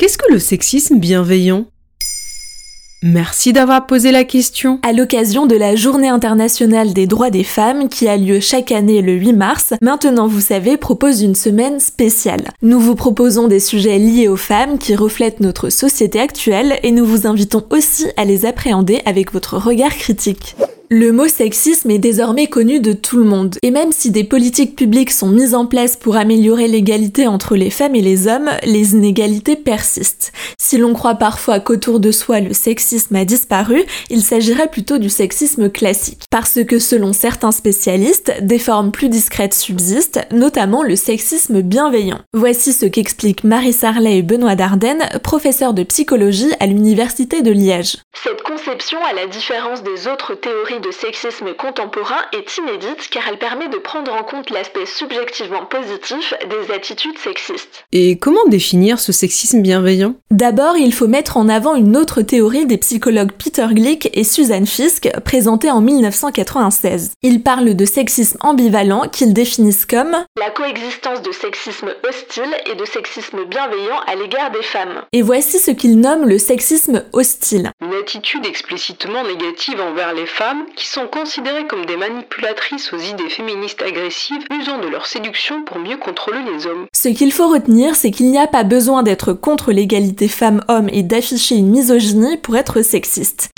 Qu'est-ce que le sexisme bienveillant? Merci d'avoir posé la question. À l'occasion de la Journée internationale des droits des femmes qui a lieu chaque année le 8 mars, Maintenant vous savez propose une semaine spéciale. Nous vous proposons des sujets liés aux femmes qui reflètent notre société actuelle et nous vous invitons aussi à les appréhender avec votre regard critique. Le mot sexisme est désormais connu de tout le monde, et même si des politiques publiques sont mises en place pour améliorer l'égalité entre les femmes et les hommes, les inégalités persistent. Si l'on croit parfois qu'autour de soi le sexisme a disparu, il s'agirait plutôt du sexisme classique. Parce que selon certains spécialistes, des formes plus discrètes subsistent, notamment le sexisme bienveillant. Voici ce qu'expliquent Marie Sarlet et Benoît Dardenne, professeurs de psychologie à l'université de Liège. Cette conception, à la différence des autres théories de sexisme contemporain est inédite car elle permet de prendre en compte l'aspect subjectivement positif des attitudes sexistes. Et comment définir ce sexisme bienveillant? D'abord, il faut mettre en avant une autre théorie des psychologues Peter Glick et Suzanne Fisk, présentée en 1996. Ils parlent de sexisme ambivalent qu'ils définissent comme la coexistence de sexisme hostile et de sexisme bienveillant à l'égard des femmes. Et voici ce qu'ils nomment le sexisme hostile. Une attitude explicitement négative envers les femmes qui sont considérées comme des manipulatrices aux idées féministes agressives, usant de leur séduction pour mieux contrôler les hommes. Ce qu'il faut retenir, c'est qu'il n'y a pas besoin d'être contre l'égalité femmes-hommes et d'afficher une misogynie pour être sexiste.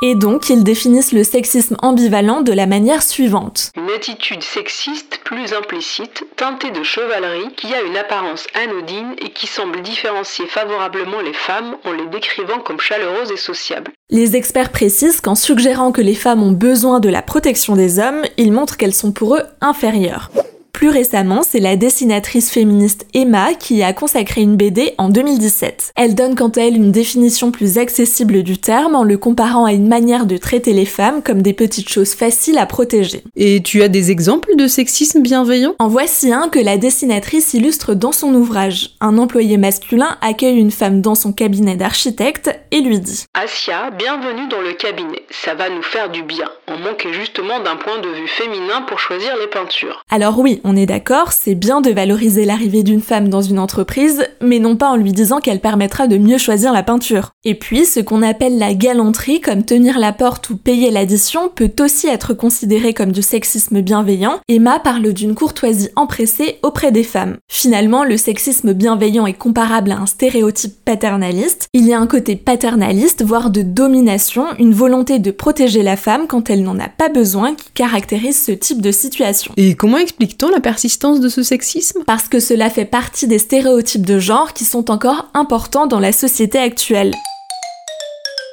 Et donc, ils définissent le sexisme ambivalent de la manière suivante. Une attitude sexiste plus implicite, teintée de chevalerie, qui a une apparence anodine et qui semble différencier favorablement les femmes en les décrivant comme chaleureuses et sociables. Les experts précisent qu'en suggérant que les femmes ont besoin de la protection des hommes, ils montrent qu'elles sont pour eux inférieures. Plus récemment, c'est la dessinatrice féministe Emma qui a consacré une BD en 2017. Elle donne quant à elle une définition plus accessible du terme en le comparant à une manière de traiter les femmes comme des petites choses faciles à protéger. Et tu as des exemples de sexisme bienveillant? En voici un que la dessinatrice illustre dans son ouvrage. Un employé masculin accueille une femme dans son cabinet d'architecte et lui dit Asia, bienvenue dans le cabinet. Ça va nous faire du bien. On manquait justement d'un point de vue féminin pour choisir les peintures. Alors oui, on est d'accord, c'est bien de valoriser l'arrivée d'une femme dans une entreprise, mais non pas en lui disant qu'elle permettra de mieux choisir la peinture. Et puis, ce qu'on appelle la galanterie, comme tenir la porte ou payer l'addition, peut aussi être considéré comme du sexisme bienveillant. Emma parle d'une courtoisie empressée auprès des femmes. Finalement, le sexisme bienveillant est comparable à un stéréotype paternaliste. Il y a un côté paternaliste, voire de domination, une volonté de protéger la femme quand elle n'en a pas besoin qui caractérise ce type de situation. Et comment explique-t-on persistance de ce sexisme? Parce que cela fait partie des stéréotypes de genre qui sont encore importants dans la société actuelle.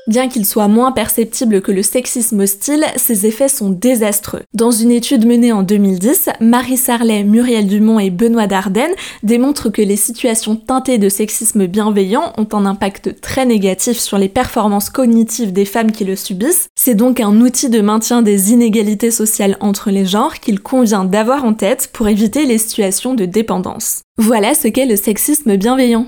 Bien qu'il soit moins perceptible que le sexisme hostile, ses effets sont désastreux. Dans une étude menée en 2010, Marie Sarlet, Muriel Dumont et Benoît Dardenne démontrent que les situations teintées de sexisme bienveillant ont un impact très négatif sur les performances cognitives des femmes qui le subissent. C'est donc un outil de maintien des inégalités sociales entre les genres qu'il convient d'avoir en tête pour éviter les situations de dépendance. Voilà ce qu'est le sexisme bienveillant.